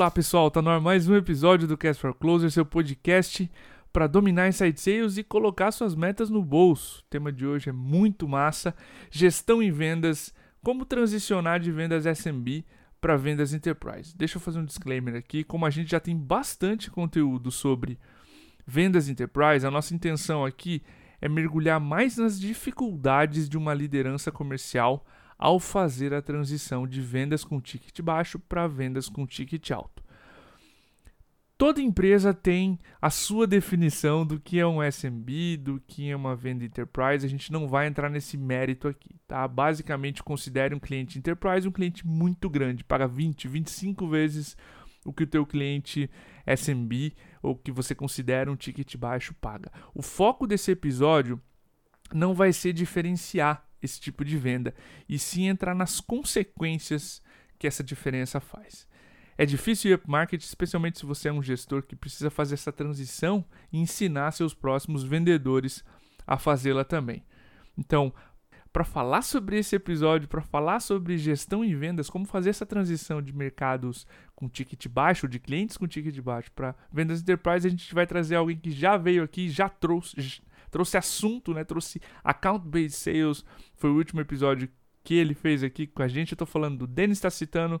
Olá pessoal, tá no ar mais um episódio do Cast for Closer, seu podcast para dominar inside sales e colocar suas metas no bolso. O tema de hoje é muito massa: gestão em vendas, como transicionar de vendas SMB para vendas enterprise. Deixa eu fazer um disclaimer aqui, como a gente já tem bastante conteúdo sobre vendas enterprise, a nossa intenção aqui é mergulhar mais nas dificuldades de uma liderança comercial ao fazer a transição de vendas com ticket baixo para vendas com ticket alto. Toda empresa tem a sua definição do que é um SMB, do que é uma venda enterprise. A gente não vai entrar nesse mérito aqui, tá? Basicamente, considere um cliente enterprise um cliente muito grande, paga 20, 25 vezes o que o teu cliente SMB ou que você considera um ticket baixo paga. O foco desse episódio não vai ser diferenciar esse tipo de venda e sim entrar nas consequências que essa diferença faz. É difícil ir upmarket, especialmente se você é um gestor que precisa fazer essa transição e ensinar seus próximos vendedores a fazê-la também. Então, para falar sobre esse episódio, para falar sobre gestão e vendas, como fazer essa transição de mercados com ticket baixo, de clientes com ticket baixo para vendas enterprise, a gente vai trazer alguém que já veio aqui, já trouxe, trouxe assunto, né? Trouxe account-based sales. Foi o último episódio que ele fez aqui com a gente. Eu estou falando do Denis Tacitano,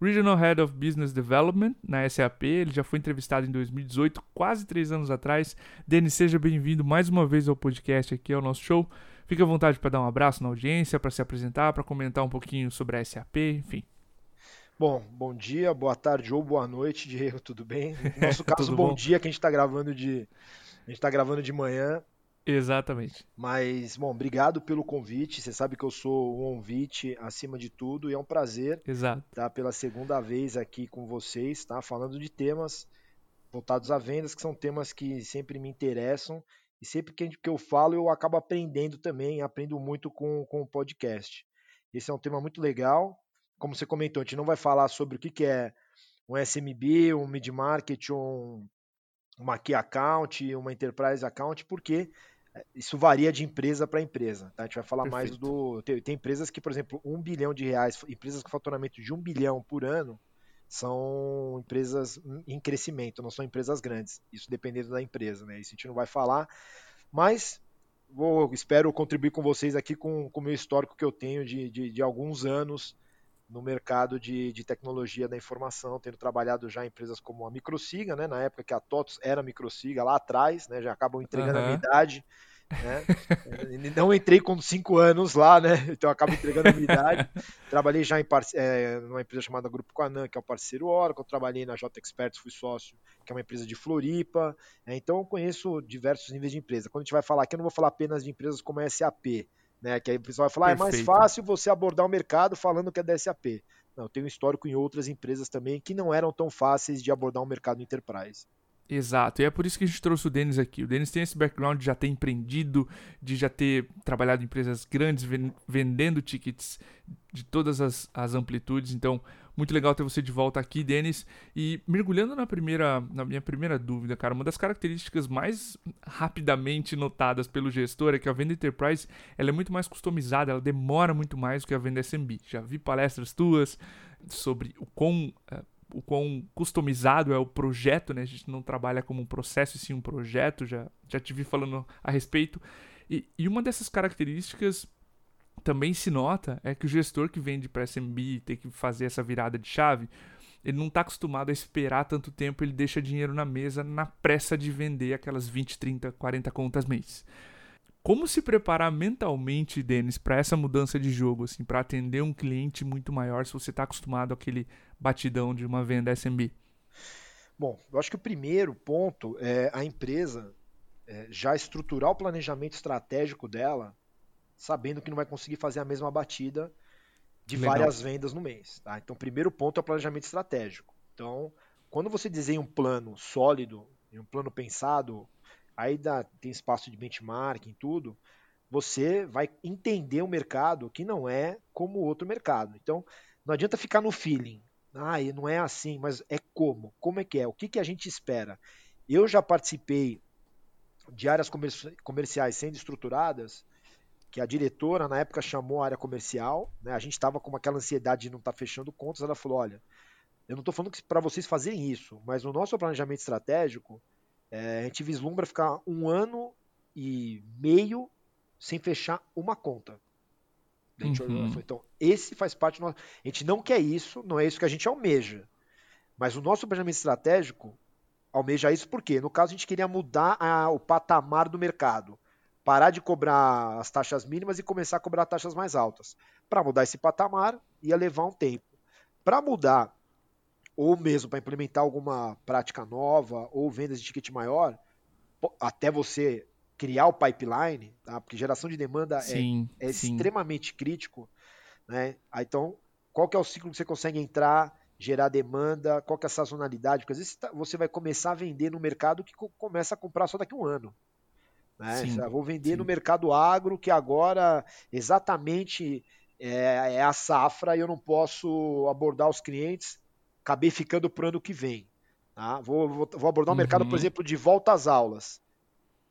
Regional Head of Business Development na SAP. Ele já foi entrevistado em 2018, quase três anos atrás. Denis, seja bem-vindo mais uma vez ao podcast aqui, ao nosso show. Fique à vontade para dar um abraço na audiência, para se apresentar, para comentar um pouquinho sobre a SAP, enfim. Bom, bom dia, boa tarde ou boa noite, Diego, tudo bem? No nosso caso, bom, bom, dia, que a gente está gravando de a gente está gravando de manhã. Exatamente. Mas, bom, obrigado pelo convite. Você sabe que eu sou um convite acima de tudo e é um prazer Exato. estar pela segunda vez aqui com vocês, tá? Falando de temas voltados a vendas, que são temas que sempre me interessam e sempre que eu falo eu acabo aprendendo também, aprendo muito com, com o podcast. Esse é um tema muito legal. Como você comentou, a gente não vai falar sobre o que, que é um SMB, um mid-market, um, uma key account, uma enterprise account, porque isso varia de empresa para empresa. Tá? A gente vai falar Perfeito. mais do. Tem, tem, empresas que, por exemplo, um bilhão de reais, empresas com faturamento de um bilhão por ano, são empresas em crescimento, não são empresas grandes. Isso dependendo da empresa, né? Isso a gente não vai falar. Mas vou, espero contribuir com vocês aqui com o meu histórico que eu tenho de, de, de alguns anos no mercado de, de, tecnologia da informação, tendo trabalhado já em empresas como a Microsiga, né, na época que a TOTOS era Microsiga, lá atrás, né, já acabam entregando uhum. a minha idade. Né? Não entrei com cinco anos lá, né? Então acabo entregando a minha idade. Trabalhei já em é, numa empresa chamada Grupo Quanan, que é o parceiro Oracle. Trabalhei na J Experts, fui sócio, que é uma empresa de Floripa. É, então eu conheço diversos níveis de empresa. Quando a gente vai falar aqui, eu não vou falar apenas de empresas como a SAP, né? Que aí o pessoal vai falar, ah, é mais fácil você abordar o mercado falando que é da SAP. Não, eu tenho histórico em outras empresas também que não eram tão fáceis de abordar o mercado enterprise. Exato, e é por isso que a gente trouxe o Denis aqui. O Denis tem esse background de já ter empreendido, de já ter trabalhado em empresas grandes, vendendo tickets de todas as, as amplitudes. Então, muito legal ter você de volta aqui, Denis. E mergulhando na primeira, na minha primeira dúvida, cara, uma das características mais rapidamente notadas pelo gestor é que a venda enterprise ela é muito mais customizada, ela demora muito mais do que a venda SMB. Já vi palestras tuas sobre o quão uh, o quão customizado é o projeto, né? A gente não trabalha como um processo, sim um projeto, já, já te vi falando a respeito. E, e uma dessas características também se nota é que o gestor que vende para SMB tem que fazer essa virada de chave, ele não está acostumado a esperar tanto tempo, ele deixa dinheiro na mesa na pressa de vender aquelas 20, 30, 40 contas mês. Como se preparar mentalmente, Denis, para essa mudança de jogo, assim, para atender um cliente muito maior se você está acostumado àquele batidão de uma venda SMB? Bom, eu acho que o primeiro ponto é a empresa é, já estruturar o planejamento estratégico dela, sabendo que não vai conseguir fazer a mesma batida de Legal. várias vendas no mês. Tá? Então, o primeiro ponto é o planejamento estratégico. Então, quando você desenha um plano sólido, um plano pensado, aí dá, tem espaço de benchmarking, tudo, você vai entender o mercado que não é como outro mercado. Então, não adianta ficar no feeling. Ah, não é assim, mas é como? Como é que é? O que, que a gente espera? Eu já participei de áreas comerciais sendo estruturadas, que a diretora na época chamou a área comercial, né? a gente estava com aquela ansiedade de não estar tá fechando contas, ela falou, olha, Eu não estou falando para vocês fazerem isso, mas no nosso planejamento estratégico, é, a gente vislumbra ficar um ano e meio sem fechar uma conta. Uhum. Então, esse faz parte do nosso. A gente não quer isso, não é isso que a gente almeja. Mas o nosso planejamento estratégico almeja isso porque, no caso, a gente queria mudar a, o patamar do mercado. Parar de cobrar as taxas mínimas e começar a cobrar taxas mais altas. Para mudar esse patamar, ia levar um tempo. Para mudar, ou mesmo para implementar alguma prática nova, ou vendas de ticket maior, até você criar o pipeline, tá? porque geração de demanda é, sim, é, é sim. extremamente crítico. Né? Então, qual que é o ciclo que você consegue entrar, gerar demanda, qual que é a sazonalidade? Porque às vezes tá, você vai começar a vender no mercado que começa a comprar só daqui a um ano. Né? Vou vender sim. no mercado agro, que agora exatamente é, é, a safra e eu não posso abordar os clientes, acabei ficando para o ano que vem. Tá? Vou, vou, vou abordar o uhum. mercado, por exemplo, de volta às aulas.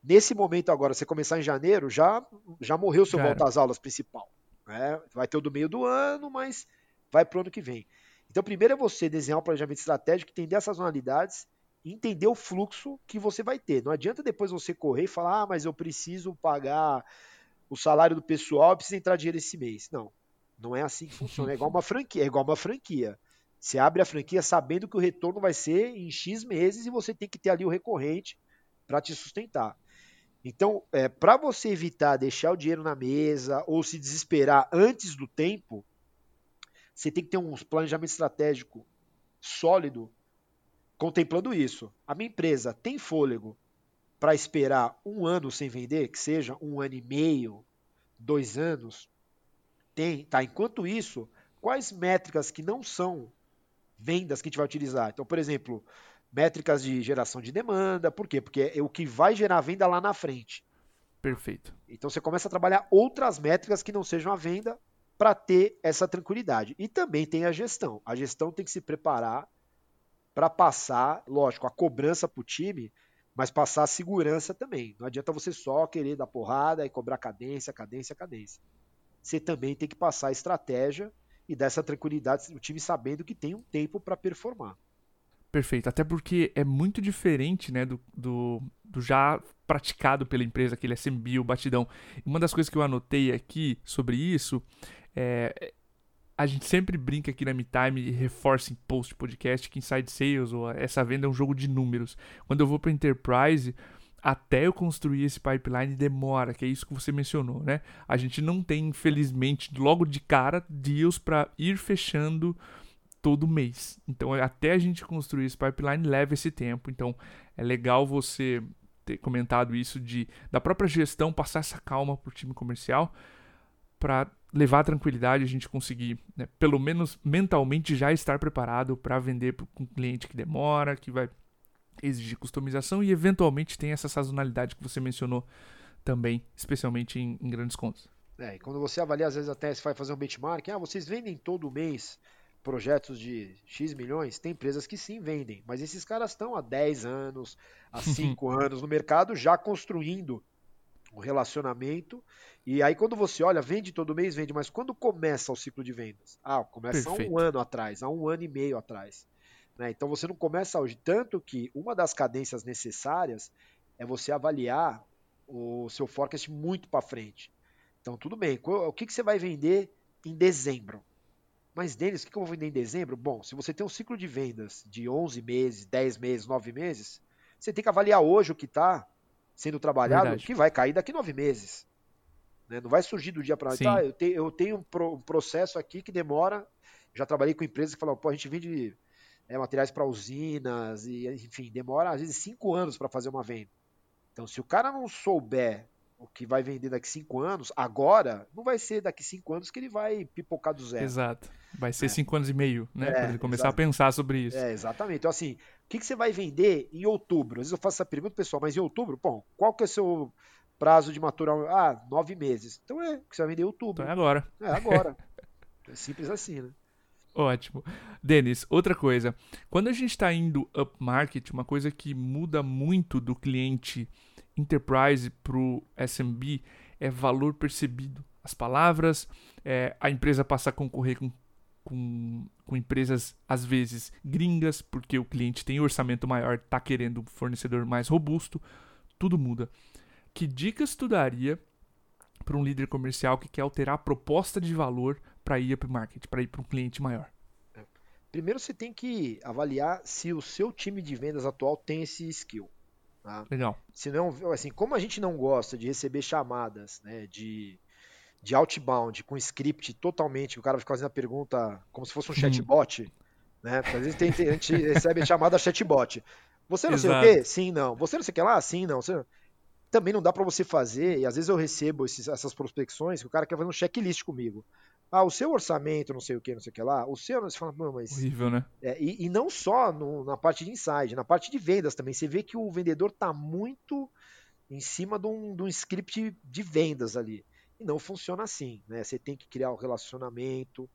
Nesse momento agora, você começar em janeiro, já, já morreu seu volta às aulas principal. Né? Vai ter o do meio do ano, mas vai para o ano que vem. Então, primeiro é você desenhar um planejamento estratégico, entender as sazonalidades e entender o fluxo que você vai ter. Não adianta depois você correr e falar, ah, mas eu preciso pagar o salário do pessoal, preciso entrar dinheiro esse mês. Não, não é assim que funciona. É igual uma franquia, é igual uma franquia. Você abre a franquia sabendo que o retorno vai ser em X meses e você tem que ter ali o recorrente para te sustentar. Então, é, para você evitar deixar o dinheiro na mesa ou se desesperar antes do tempo, você tem que ter um planejamento estratégico sólido contemplando isso. A minha empresa tem fôlego para esperar um ano sem vender, que seja um ano e meio, dois anos? Tem, tá? Enquanto isso, quais métricas que não são vendas que a gente vai utilizar? Então, por exemplo, métricas de geração de demanda. Por quê? Porque é o que vai gerar venda lá na frente. Perfeito. Então você começa a trabalhar outras métricas que não sejam a venda para ter essa tranquilidade. E também tem a gestão. A gestão tem que se preparar para passar, lógico, a cobrança para o time, mas passar a segurança também. Não adianta você só querer dar porrada e cobrar cadência, cadência, cadência. Você também tem que passar a estratégia e dar essa tranquilidade, o time sabendo que tem um tempo para performar. Perfeito. Até porque é muito diferente, né, do, do, do, já praticado pela empresa, aquele SMB, o batidão. Uma das coisas que eu anotei aqui sobre isso é. A gente sempre brinca aqui na MeTime e reforça em post podcast que Inside Sales ou essa venda é um jogo de números. Quando eu vou para Enterprise, até eu construir esse pipeline demora, que é isso que você mencionou, né? A gente não tem, infelizmente, logo de cara, deals para ir fechando todo mês. Então, até a gente construir esse pipeline leva esse tempo. Então, é legal você ter comentado isso de da própria gestão passar essa calma para o time comercial para levar tranquilidade a gente conseguir, né, pelo menos mentalmente já estar preparado para vender para um cliente que demora, que vai exigir customização e eventualmente tem essa sazonalidade que você mencionou também, especialmente em, em grandes contas. É, e quando você avalia, às vezes até se vai fazer um benchmark, ah, vocês vendem todo mês projetos de X milhões, tem empresas que sim vendem, mas esses caras estão há 10 anos, há 5 anos no mercado já construindo um relacionamento. E aí, quando você olha, vende todo mês, vende, mas quando começa o ciclo de vendas? Ah, começa Perfeito. há um ano atrás, há um ano e meio atrás. Né? Então você não começa hoje. Tanto que uma das cadências necessárias é você avaliar o seu forecast muito para frente. Então, tudo bem, o que, que você vai vender em dezembro? Mas, Denis, o que eu vou vender em dezembro? Bom, se você tem um ciclo de vendas de 11 meses, 10 meses, 9 meses, você tem que avaliar hoje o que está sendo trabalhado, Verdade. que vai cair daqui 9 meses. Né? Não vai surgir do dia para noite. Ah, eu, te, eu tenho um, pro, um, processo aqui que demora. Já trabalhei com empresas que falam, pô, a gente vende é, materiais para usinas, e enfim, demora às vezes 5 anos para fazer uma venda. Então, se o cara não souber o que vai vender daqui cinco anos, agora, não vai ser daqui cinco anos que ele vai pipocar do zero. Exato. Vai ser é. cinco anos e meio, né? É, Quando ele começar a pensar sobre isso. É, exatamente. Então, assim, que, que você vai vender em outubro? Às vezes eu faço essa pergunta, pessoal, mas em outubro, bom, qual que é o seu prazo de maturar? Ah, nove meses. Então é, que você vai vender em outubro. Então é agora. É agora. é simples assim, né? Ótimo. Denis, outra coisa. Quando a gente está indo upmarket, uma coisa que muda muito do cliente enterprise para o SMB é valor percebido. As palavras, é, a empresa passa a concorrer com com, com empresas, às vezes, gringas, porque o cliente tem orçamento maior, está querendo um fornecedor mais robusto, tudo muda. Que dicas tu daria para um líder comercial que quer alterar a proposta de valor para ir para o market, para ir para um cliente maior? Primeiro você tem que avaliar se o seu time de vendas atual tem esse skill. Tá? Legal. Se não, assim, como a gente não gosta de receber chamadas né, de de outbound com script totalmente, o cara vai ficar fazendo a pergunta como se fosse um chatbot, né? Às vezes tem, a gente recebe chamada chatbot. Você não Exato. sei o quê? Sim, não. Você não sei o que lá? Sim, não. Você... Também não dá para você fazer, e às vezes eu recebo esses, essas prospecções que o cara quer fazer um checklist comigo. Ah, o seu orçamento, não sei o que, não sei o que lá, o seu, você fala, não, mas. Horrível, né? É, e, e, não só no, na parte de inside, na parte de vendas também. Você vê que o vendedor tá muito em cima de um, de um script de vendas ali. E não funciona assim, né? Você tem que criar o um relacionamento,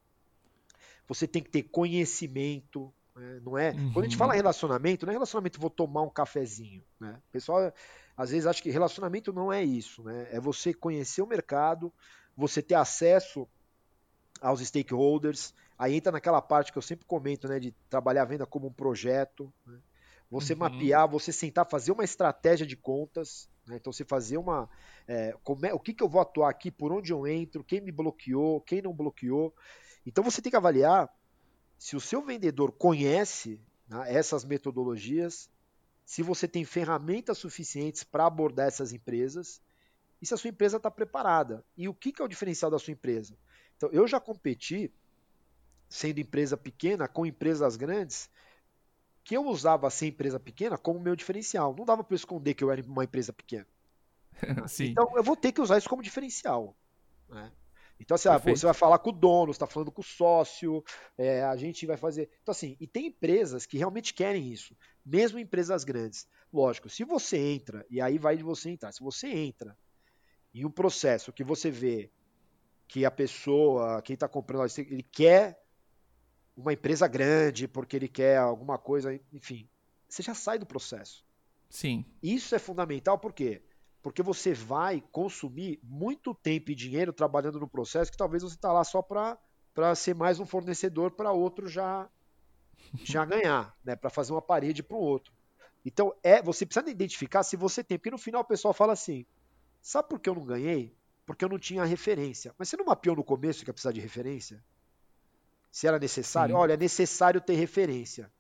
você tem que ter conhecimento, né? não é? Uhum. Quando a gente fala uhum. relacionamento, não é relacionamento vou tomar um cafezinho, né? O pessoal às vezes acha que relacionamento não é isso, né? É você conhecer o mercado, você ter acesso aos stakeholders, aí entra naquela parte que eu sempre comento, né, de trabalhar a venda como um projeto, né? você uhum. mapear, você sentar, fazer uma estratégia de contas, né? Então, você fazer uma. É, é, o que, que eu vou atuar aqui, por onde eu entro, quem me bloqueou, quem não bloqueou. Então, você tem que avaliar se o seu vendedor conhece né, essas metodologias, se você tem ferramentas suficientes para abordar essas empresas e se a sua empresa está preparada. E o que, que é o diferencial da sua empresa? Então, eu já competi, sendo empresa pequena, com empresas grandes que eu usava ser empresa pequena como meu diferencial. Não dava para esconder que eu era uma empresa pequena. então eu vou ter que usar isso como diferencial. Né? Então, assim, ah, você vai falar com o dono, você está falando com o sócio, é, a gente vai fazer. Então, assim, e tem empresas que realmente querem isso, mesmo empresas grandes. Lógico, se você entra, e aí vai de você entrar, se você entra em um processo que você vê que a pessoa, quem está comprando, ele quer uma empresa grande porque ele quer alguma coisa, enfim, você já sai do processo. Sim. Isso é fundamental por quê? Porque você vai consumir muito tempo e dinheiro trabalhando no processo que talvez você está lá só para ser mais um fornecedor para outro já já ganhar, né? Para fazer uma parede para o outro. Então é você precisa identificar se você tem, porque no final o pessoal fala assim: sabe por que eu não ganhei? Porque eu não tinha referência. Mas você não mapeou no começo que ia precisar de referência? Se era necessário? Sim. Olha, é necessário ter referência.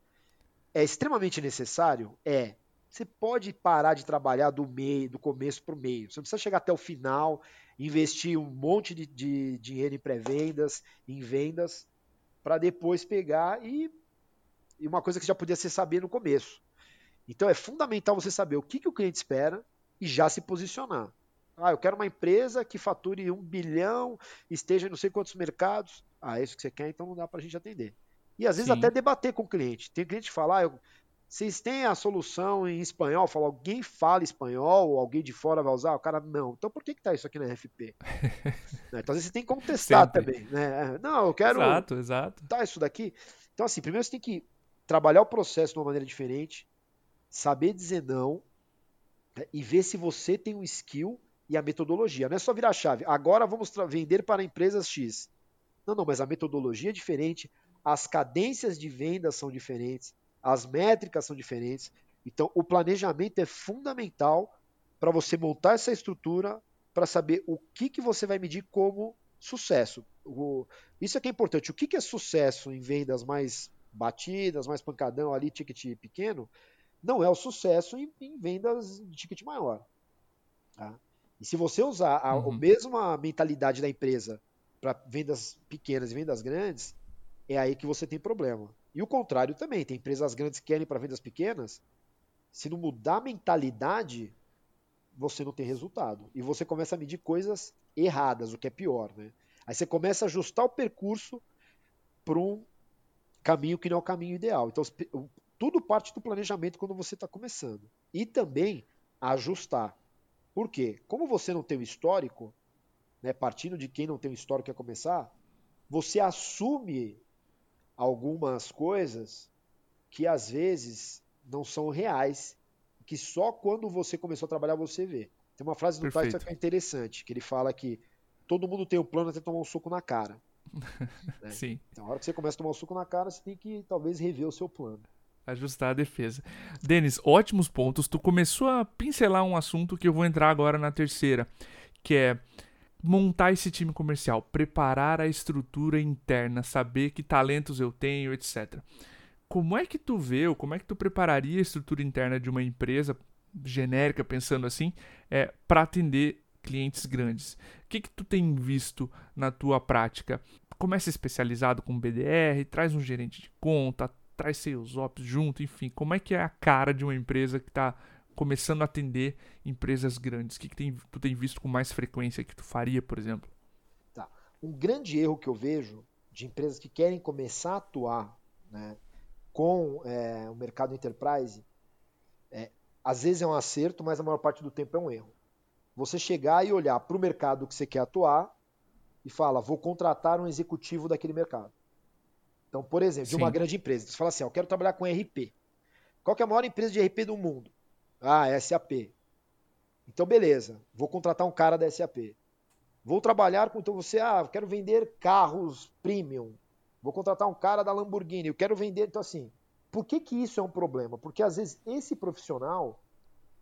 É extremamente necessário? É. Você pode parar de trabalhar do meio, do começo para o meio. Você não precisa chegar até o final, investir um monte de, de dinheiro em pré-vendas, em vendas, para depois pegar e, e uma coisa que já podia ser saber no começo. Então é fundamental você saber o que, que o cliente espera e já se posicionar. Ah, eu quero uma empresa que fature um bilhão, esteja em não sei quantos mercados. Ah, é isso que você quer, então não dá para a gente atender. E às vezes Sim. até debater com o cliente. Tem cliente que fala, ah, eu, vocês têm a solução em espanhol? Fala, alguém fala espanhol, ou alguém de fora vai usar? O cara, não. Então por que, que tá isso aqui na RFP? né? Então às vezes você tem que contestar Sempre. também. Né? É, não, eu quero. Exato, exato. Tá isso daqui. Então, assim, primeiro você tem que trabalhar o processo de uma maneira diferente, saber dizer não, né? e ver se você tem o skill e a metodologia. Não é só virar a chave. Agora vamos vender para empresas X. Não, não, mas a metodologia é diferente, as cadências de venda são diferentes, as métricas são diferentes. Então, o planejamento é fundamental para você montar essa estrutura para saber o que, que você vai medir como sucesso. O, isso é que é importante. O que, que é sucesso em vendas mais batidas, mais pancadão ali, ticket pequeno, não é o sucesso em, em vendas de ticket maior. Tá? E se você usar a, uhum. a mesma mentalidade da empresa para vendas pequenas e vendas grandes, é aí que você tem problema. E o contrário também, tem empresas grandes que querem para vendas pequenas, se não mudar a mentalidade, você não tem resultado. E você começa a medir coisas erradas, o que é pior, né? Aí você começa a ajustar o percurso para um caminho que não é o caminho ideal. Então, tudo parte do planejamento quando você está começando. E também ajustar. Por quê? Como você não tem o histórico, né, partindo de quem não tem um histórico quer começar, você assume algumas coisas que às vezes não são reais, que só quando você começou a trabalhar você vê. Tem uma frase do Tyson que é interessante, que ele fala que todo mundo tem o um plano até tomar um soco na cara. Né? Sim. Então, na hora que você começa a tomar um suco na cara, você tem que talvez rever o seu plano. Ajustar a defesa. Denis, ótimos pontos. Tu começou a pincelar um assunto que eu vou entrar agora na terceira, que é montar esse time comercial, preparar a estrutura interna, saber que talentos eu tenho, etc. Como é que tu vê, ou como é que tu prepararia a estrutura interna de uma empresa genérica, pensando assim, é, para atender clientes grandes? O que, que tu tem visto na tua prática? Começa especializado com BDR, traz um gerente de conta, traz seus ops junto, enfim, como é que é a cara de uma empresa que está começando a atender empresas grandes? O que, que tem, tu tem visto com mais frequência que tu faria, por exemplo? Tá. Um grande erro que eu vejo de empresas que querem começar a atuar né, com é, o mercado enterprise, é, às vezes é um acerto, mas a maior parte do tempo é um erro. Você chegar e olhar para o mercado que você quer atuar e fala, vou contratar um executivo daquele mercado. Então, por exemplo, de uma grande empresa, você fala assim, eu quero trabalhar com RP. Qual é a maior empresa de RP do mundo? Ah, SAP. Então, beleza, vou contratar um cara da SAP. Vou trabalhar com, então você, ah, quero vender carros premium. Vou contratar um cara da Lamborghini, eu quero vender, então assim, por que que isso é um problema? Porque às vezes esse profissional,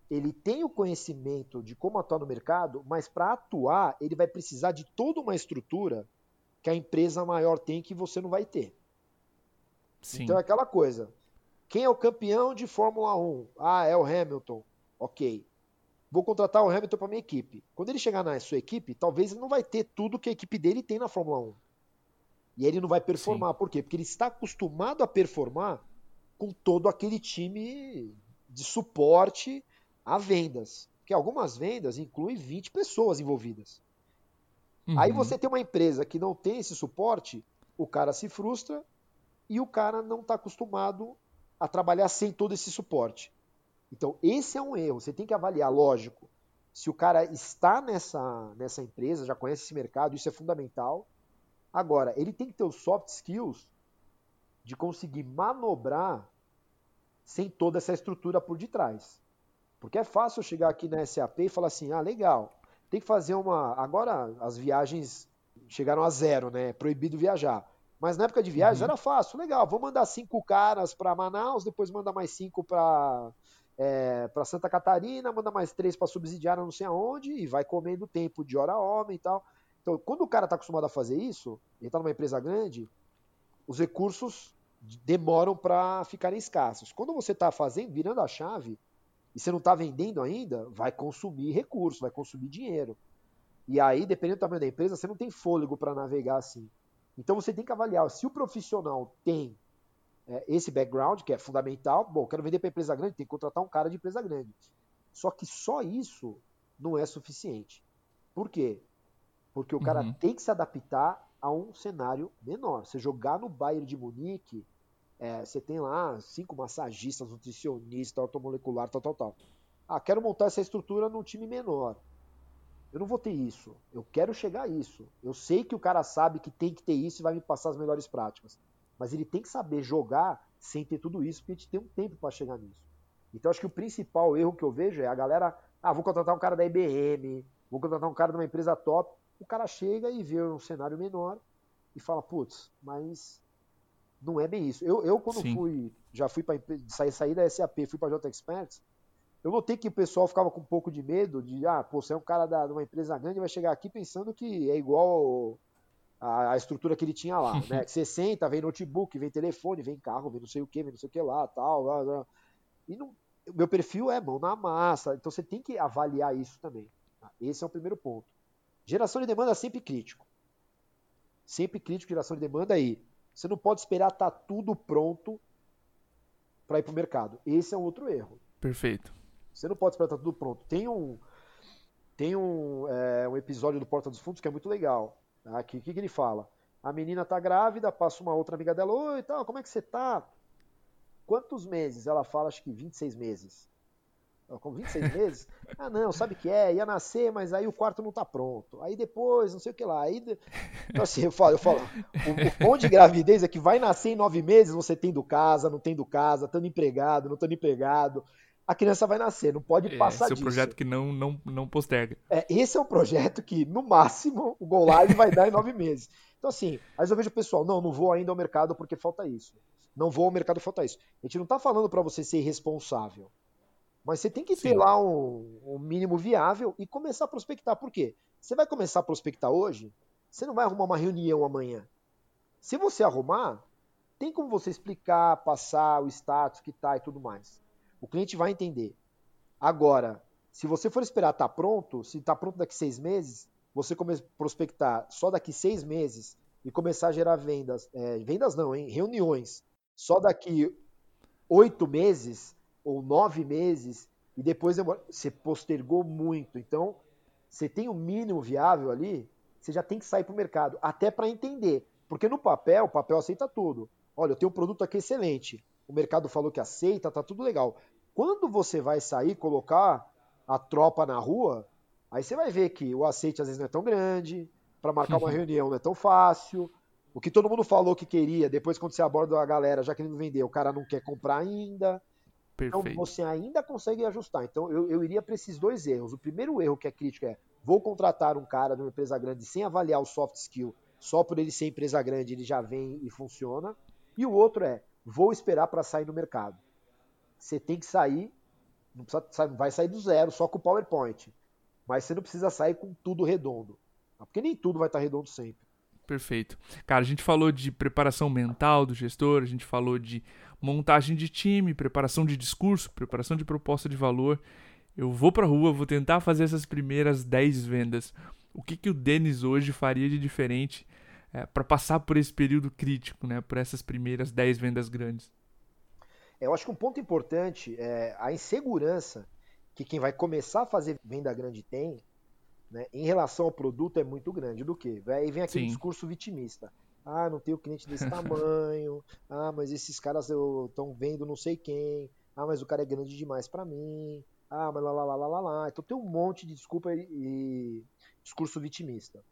ele tem o conhecimento de como atuar no mercado, mas para atuar, ele vai precisar de toda uma estrutura que a empresa maior tem que você não vai ter. Sim. Então é aquela coisa. Quem é o campeão de Fórmula 1? Ah, é o Hamilton. Ok. Vou contratar o Hamilton para minha equipe. Quando ele chegar na sua equipe, talvez ele não vai ter tudo que a equipe dele tem na Fórmula 1. E ele não vai performar. Sim. Por quê? Porque ele está acostumado a performar com todo aquele time de suporte a vendas. Porque algumas vendas incluem 20 pessoas envolvidas. Uhum. Aí você tem uma empresa que não tem esse suporte, o cara se frustra e o cara não está acostumado a trabalhar sem todo esse suporte. Então, esse é um erro. Você tem que avaliar, lógico, se o cara está nessa, nessa empresa, já conhece esse mercado, isso é fundamental. Agora, ele tem que ter os soft skills de conseguir manobrar sem toda essa estrutura por detrás. Porque é fácil chegar aqui na SAP e falar assim: ah, legal, tem que fazer uma. Agora as viagens chegaram a zero, né? É proibido viajar. Mas na época de viagens uhum. era fácil, legal, vou mandar cinco caras para Manaus, depois manda mais cinco para é, para Santa Catarina, manda mais três para subsidiar não sei aonde e vai comendo tempo de hora homem e tal. Então, quando o cara está acostumado a fazer isso, ele está numa empresa grande, os recursos demoram para ficarem escassos. Quando você está fazendo, virando a chave, e você não está vendendo ainda, vai consumir recurso, vai consumir dinheiro. E aí, dependendo do tamanho da empresa, você não tem fôlego para navegar assim. Então você tem que avaliar se o profissional tem é, esse background, que é fundamental. Bom, quero vender para empresa grande, tem que contratar um cara de empresa grande. Só que só isso não é suficiente. Por quê? Porque o cara uhum. tem que se adaptar a um cenário menor. Você jogar no Bayern de Munique, é, você tem lá cinco massagistas, nutricionista, automolecular, tal, tal, tal. Ah, quero montar essa estrutura num time menor. Eu não vou ter isso. Eu quero chegar a isso. Eu sei que o cara sabe que tem que ter isso e vai me passar as melhores práticas. Mas ele tem que saber jogar sem ter tudo isso, porque a gente tem um tempo para chegar nisso. Então acho que o principal erro que eu vejo é a galera, ah, vou contratar um cara da IBM, vou contratar um cara de uma empresa top. O cara chega e vê um cenário menor e fala, putz, mas não é bem isso. Eu, eu quando Sim. fui, já fui para sair, sair da SAP, fui para J Experts, eu notei que o pessoal ficava com um pouco de medo de, ah, pô, você é um cara da, de uma empresa grande vai chegar aqui pensando que é igual a, a estrutura que ele tinha lá, né? Que você senta, vem notebook, vem telefone, vem carro, vem não sei o que, vem não sei o que lá, tal. Blá, blá. E não, meu perfil é mão na massa, então você tem que avaliar isso também. Tá? Esse é o primeiro ponto. Geração de demanda é sempre crítico. Sempre crítico, geração de demanda aí. Você não pode esperar estar tá tudo pronto para ir para o mercado. Esse é um outro erro. Perfeito. Você não pode esperar estar tudo pronto. Tem um, tem um, é, um episódio do Porta dos Fundos que é muito legal. Tá? Que, que, que ele fala? A menina tá grávida, passa uma outra amiga dela, oi, tal, como é que você tá? Quantos meses? Ela fala, acho que 26 meses. Com 26 meses? Ah, não, sabe que é? Ia nascer, mas aí o quarto não tá pronto. Aí depois, não sei o que lá. Aí, então, assim, eu falo, eu falo o, o ponto de gravidez é que vai nascer em nove meses, você tendo casa, não tendo casa, estando empregado, não estando empregado. A criança vai nascer, não pode é, passar esse disso. é um projeto que não, não, não posterga. É, esse é um projeto que, no máximo, o Go Live vai dar em nove meses. Então, assim, às vezes eu vejo o pessoal, não, não vou ainda ao mercado porque falta isso. Não vou ao mercado porque falta isso. A gente não está falando para você ser irresponsável. Mas você tem que Sim. ter lá um, um, mínimo viável e começar a prospectar. Por quê? Você vai começar a prospectar hoje, você não vai arrumar uma reunião amanhã. Se você arrumar, tem como você explicar, passar o status que tá e tudo mais. O cliente vai entender. Agora, se você for esperar estar tá pronto, se está pronto daqui seis meses, você começa a prospectar só daqui seis meses e começar a gerar vendas, é, vendas não, hein? Reuniões, só daqui oito meses ou nove meses e depois você postergou muito. Então, você tem o um mínimo viável ali, você já tem que sair para o mercado, até para entender. Porque no papel, o papel aceita tudo. Olha, eu tenho um produto aqui excelente. O mercado falou que aceita, tá tudo legal. Quando você vai sair, colocar a tropa na rua, aí você vai ver que o aceite às vezes não é tão grande, para marcar uma reunião não é tão fácil. O que todo mundo falou que queria, depois quando você aborda a galera já querendo vender, o cara não quer comprar ainda. Então, Perfeito. Então você ainda consegue ajustar. Então eu, eu iria para esses dois erros. O primeiro erro que é crítico é: vou contratar um cara de uma empresa grande sem avaliar o soft skill, só por ele ser empresa grande ele já vem e funciona. E o outro é: vou esperar para sair no mercado. Você tem que sair, não, precisa, vai sair do zero só com o PowerPoint, mas você não precisa sair com tudo redondo, tá? porque nem tudo vai estar redondo sempre. Perfeito. Cara, a gente falou de preparação mental do gestor, a gente falou de montagem de time, preparação de discurso, preparação de proposta de valor. Eu vou para a rua, vou tentar fazer essas primeiras 10 vendas. O que, que o Denis hoje faria de diferente é, para passar por esse período crítico, né, por essas primeiras 10 vendas grandes? Eu acho que um ponto importante é a insegurança que quem vai começar a fazer venda grande tem né, em relação ao produto é muito grande. Do que? Aí vem aquele Sim. discurso vitimista. Ah, não tenho cliente desse tamanho. Ah, mas esses caras estão vendo não sei quem. Ah, mas o cara é grande demais para mim. Ah, mas lá, lá, lá, lá, lá, lá. Então tem um monte de desculpa e, e discurso vitimista.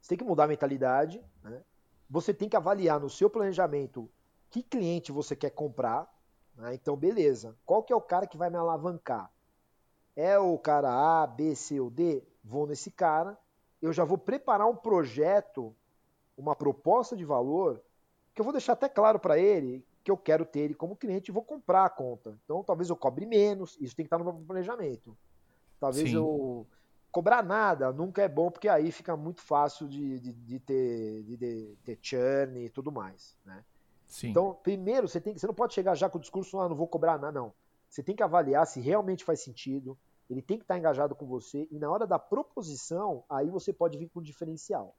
Você tem que mudar a mentalidade. Né? Você tem que avaliar no seu planejamento que cliente você quer comprar. Né? Então, beleza. Qual que é o cara que vai me alavancar? É o cara A, B, C ou D? Vou nesse cara. Eu já vou preparar um projeto, uma proposta de valor, que eu vou deixar até claro para ele que eu quero ter ele como cliente e vou comprar a conta. Então, talvez eu cobre menos, isso tem que estar no meu planejamento. Talvez Sim. eu cobrar nada nunca é bom, porque aí fica muito fácil de, de, de ter, de, de, ter churn e tudo mais. Né? Sim. Então, primeiro, você, tem, você não pode chegar já com o discurso, ah, não vou cobrar nada, não. Você tem que avaliar se realmente faz sentido, ele tem que estar engajado com você e na hora da proposição, aí você pode vir com o diferencial.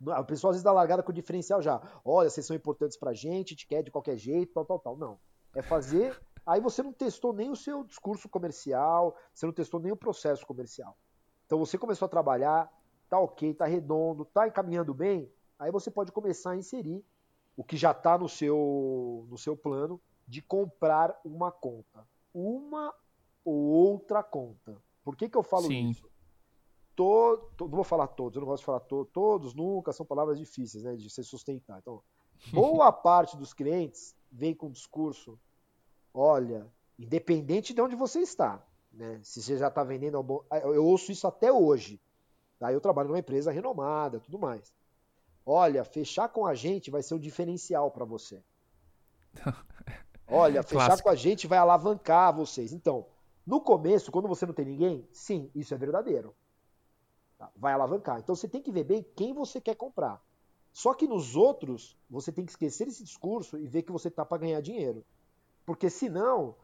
O pessoal às vezes dá largada com o diferencial já. Olha, vocês são importantes pra gente, te quer de qualquer jeito, tal, tal, tal. Não. É fazer. Aí você não testou nem o seu discurso comercial, você não testou nem o processo comercial. Então você começou a trabalhar, tá ok, tá redondo, tá encaminhando bem, aí você pode começar a inserir o que já está no seu, no seu plano de comprar uma conta. Uma ou outra conta. Por que, que eu falo Sim. isso? Todo, não vou falar todos, eu não gosto de falar to, todos, nunca, são palavras difíceis né, de se sustentar. Então, boa parte dos clientes vem com o discurso: olha, independente de onde você está, né, se você já está vendendo, eu ouço isso até hoje. Daí eu trabalho numa empresa renomada, tudo mais. Olha, fechar com a gente vai ser um diferencial para você. Olha, fechar Clássico. com a gente vai alavancar vocês. Então, no começo, quando você não tem ninguém, sim, isso é verdadeiro. Tá? Vai alavancar. Então você tem que ver bem quem você quer comprar. Só que nos outros, você tem que esquecer esse discurso e ver que você tá para ganhar dinheiro. Porque senão,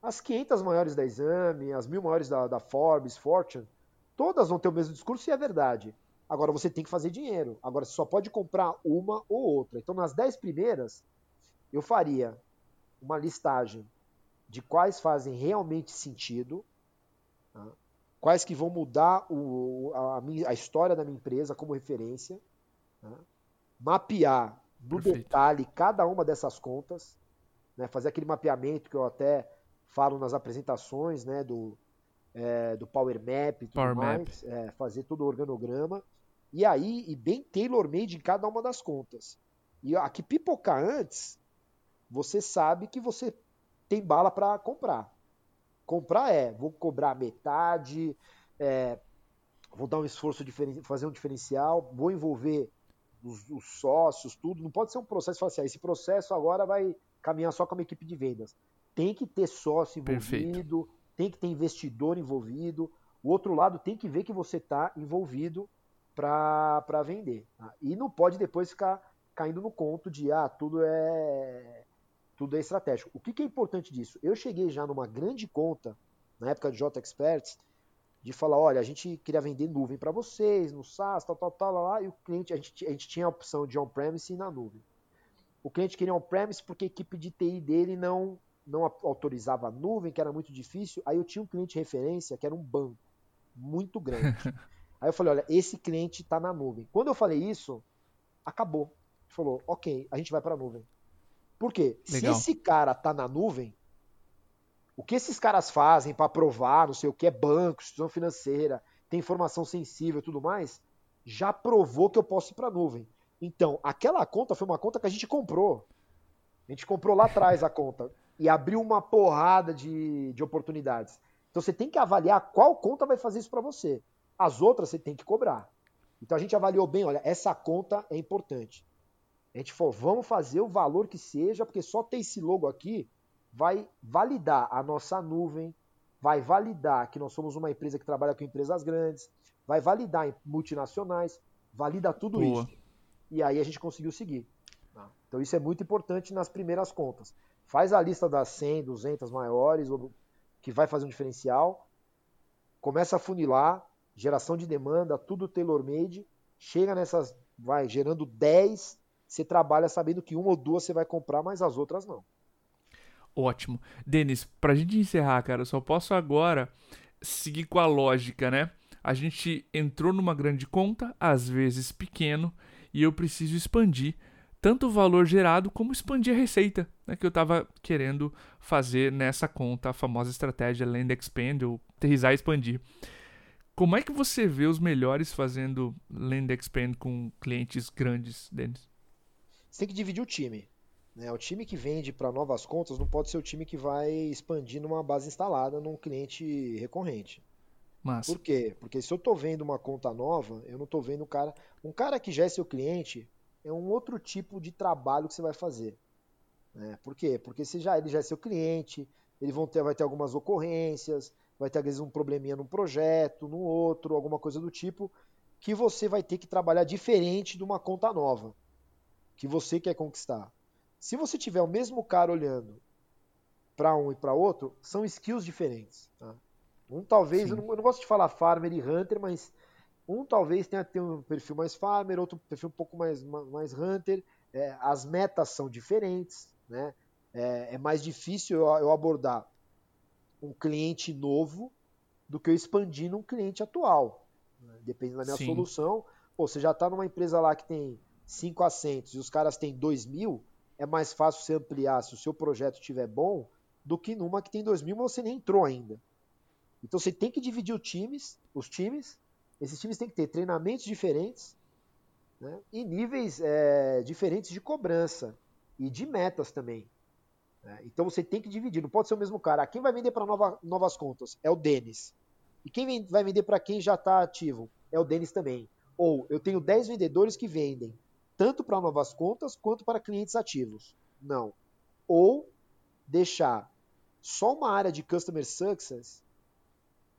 as 500 maiores da Exame, as mil maiores da, da Forbes, Fortune, todas vão ter o mesmo discurso e é verdade. Agora você tem que fazer dinheiro. Agora você só pode comprar uma ou outra. Então nas 10 primeiras, eu faria uma listagem de quais fazem realmente sentido, tá? quais que vão mudar o, a, a, história da minha empresa como referência, tá? mapear no Perfeito. detalhe cada uma dessas contas, né? fazer aquele mapeamento que eu até falo nas apresentações né? do, é, do Power Map e tudo Power mais, é, fazer todo o organograma, e aí, e bem tailor-made em cada uma das contas. E a que pipocar antes, você sabe que você tem bala para comprar. Comprar é, vou cobrar metade, é, vou dar um esforço, fazer um diferencial, vou envolver os, os, sócios, tudo. Não pode ser um processo falar assim, ah, esse processo agora vai caminhar só com uma equipe de vendas. Tem que ter sócio envolvido, Perfeito. tem que ter investidor envolvido. O outro lado tem que ver que você está envolvido para vender. Tá? E não pode depois ficar caindo no conto de ah, tudo é tudo é estratégico. O que, que é importante disso? Eu cheguei já numa grande conta, na época de J Experts, de falar, olha, a gente queria vender nuvem para vocês, no SaaS, tal, tal, tal, lá, lá, e o cliente, a gente, a gente tinha a opção de on-premise e na nuvem. O cliente queria on-premise porque a equipe de TI dele não, não autorizava a nuvem, que era muito difícil. Aí eu tinha um cliente de referência, que era um banco, muito grande. Aí eu falei, olha, esse cliente está na nuvem. Quando eu falei isso, acabou. Ele falou, ok, a gente vai para a nuvem. Por quê? Legal. Se esse cara está na nuvem, o que esses caras fazem para provar, não sei o que, é banco, instituição financeira, tem informação sensível e tudo mais, já provou que eu posso ir para a nuvem. Então, aquela conta foi uma conta que a gente comprou. A gente comprou lá atrás a conta e abriu uma porrada de, de oportunidades. Então você tem que avaliar qual conta vai fazer isso para você. As outras você tem que cobrar. Então a gente avaliou bem, olha, essa conta é importante. A gente falou, vamos fazer o valor que seja, porque só ter esse logo aqui vai validar a nossa nuvem, vai validar que nós somos uma empresa que trabalha com empresas grandes, vai validar em multinacionais, valida tudo Boa. isso. E aí a gente conseguiu seguir. Tá? Então isso é muito importante nas primeiras contas. Faz a lista das 100, 200 maiores, que vai fazer um diferencial, começa a funilar, geração de demanda, tudo tailor-made, chega nessas, vai gerando 10, você trabalha sabendo que uma ou duas você vai comprar, mas as outras não. Ótimo. Denis, pra gente encerrar, cara, eu só posso agora seguir com a lógica, né? A gente entrou numa grande conta, às vezes pequeno, e eu preciso expandir tanto o valor gerado como expandir a receita, né, que eu estava querendo fazer nessa conta, a famosa estratégia Land Expand, ou aterrizar e expandir. Como é que você vê os melhores fazendo Land Expand com clientes grandes, Denis? Você tem que dividir o time. Né? O time que vende para novas contas não pode ser o time que vai expandir numa base instalada num cliente recorrente. Mas... Por quê? Porque se eu estou vendo uma conta nova, eu não estou vendo um cara. Um cara que já é seu cliente é um outro tipo de trabalho que você vai fazer. Né? Por quê? Porque se já, ele já é seu cliente, ele vão ter, vai ter algumas ocorrências, vai ter às vezes um probleminha num projeto, no outro, alguma coisa do tipo, que você vai ter que trabalhar diferente de uma conta nova que você quer conquistar. Se você tiver o mesmo cara olhando para um e para outro, são skills diferentes. Tá? Um talvez, eu não, eu não, gosto de falar farmer e hunter, mas um talvez tenha ter um perfil mais farmer, outro perfil um pouco mais, mais hunter. É, as metas são diferentes, né? É, é mais difícil eu, eu, abordar um cliente novo do que eu expandir num cliente atual. Né? Depende da minha Sim. solução. Pô, você já está numa empresa lá que tem cinco assentos e os caras têm dois mil, é mais fácil você ampliar se o seu projeto estiver bom do que numa que tem 2 mil, mas você nem entrou ainda. Então você tem que dividir os times, os times. Esses times têm que ter treinamentos diferentes né, e níveis é, diferentes de cobrança e de metas também. Né? Então você tem que dividir, não pode ser o mesmo cara. Quem vai vender para nova, novas contas é o Denis. E quem vai vender para quem já está ativo é o Denis também. Ou eu tenho 10 vendedores que vendem tanto para novas contas quanto para clientes ativos. Não. Ou deixar só uma área de customer success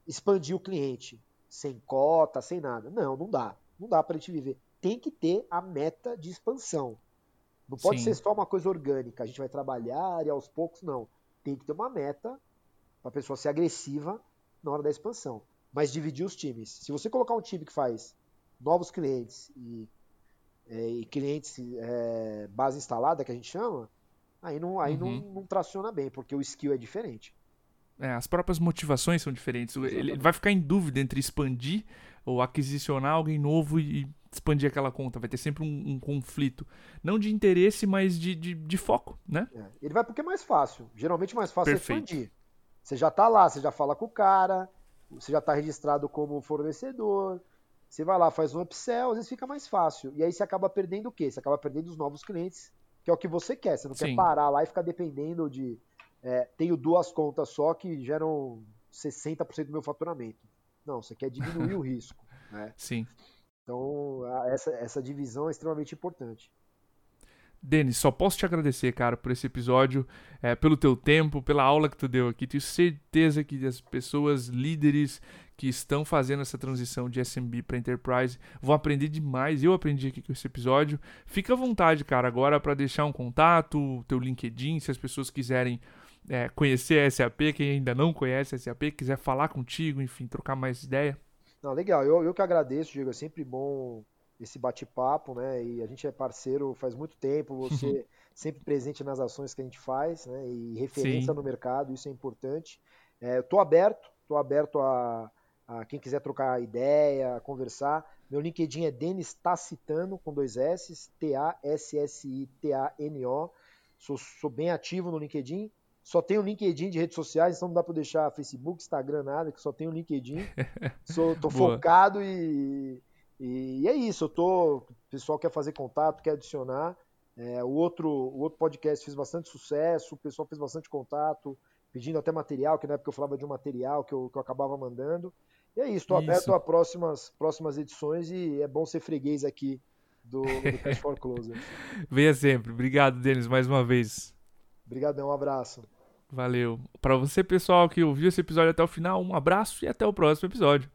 expandir o cliente sem cota, sem nada. Não, não dá. Não dá para a gente viver. Tem que ter a meta de expansão. Não pode Sim. ser só uma coisa orgânica. A gente vai trabalhar e aos poucos, não. Tem que ter uma meta para a pessoa ser agressiva na hora da expansão. Mas dividir os times. Se você colocar um time que faz novos clientes e é, e clientes é, base instalada, que a gente chama, aí, não, aí uhum. não, não traciona bem, porque o skill é diferente. É, as próprias motivações são diferentes. Ele, ele vai ficar em dúvida entre expandir ou aquisicionar alguém novo e expandir aquela conta. Vai ter sempre um, um conflito. Não de interesse, mas de, de, de foco, né? É, ele vai porque é mais fácil. Geralmente mais fácil é Perfeito. é expandir. Você já tá lá, você já fala com o cara, você já está registrado como fornecedor, você vai lá, faz um upsell, às vezes fica mais fácil. E aí você acaba perdendo o quê? Você acaba perdendo os novos clientes, que é o que você quer. Você não Sim. quer parar lá e ficar dependendo de, é, tenho duas contas só que geram 60% do meu faturamento. Não, você quer diminuir o risco. Né? Sim. Então, essa, essa divisão é extremamente importante. Denis, só posso te agradecer, cara, por esse episódio, é, pelo teu tempo, pela aula que tu deu aqui. Tenho certeza que as pessoas líderes que estão fazendo essa transição de SMB para Enterprise vão aprender demais. Eu aprendi aqui com esse episódio. Fica à vontade, cara, agora para deixar um contato, teu LinkedIn, se as pessoas quiserem é, conhecer a SAP, quem ainda não conhece a SAP, quiser falar contigo, enfim, trocar mais ideia. Não, legal. Eu, eu que agradeço, Diego. É sempre bom esse bate-papo, né? E a gente é parceiro faz muito tempo, você sempre presente nas ações que a gente faz, né? E referência Sim. no mercado, isso é importante. É, eu tô aberto, tô aberto a, a quem quiser trocar ideia, conversar. Meu LinkedIn é Denis Tacitano, com dois S, T-A-S-S-I-T-A-N-O. Sou, sou bem ativo no LinkedIn. Só tenho LinkedIn de redes sociais, então não dá para deixar Facebook, Instagram, nada, que só tenho LinkedIn. Sou, tô focado e e, é isso, eu tô. O pessoal quer fazer contato, quer adicionar. É, o, outro, o outro podcast fez bastante sucesso, o pessoal fez bastante contato, pedindo até material, que na época eu falava de um material que eu, que eu acabava mandando. E é isso, estou aberto a próximas, próximas edições e é bom ser freguês aqui do, do Cash for Closer. Venha sempre. Obrigado, Denis, mais uma vez. Obrigadão, um abraço. Valeu. Para você, pessoal, que ouviu esse episódio até o final, um abraço e até o próximo episódio.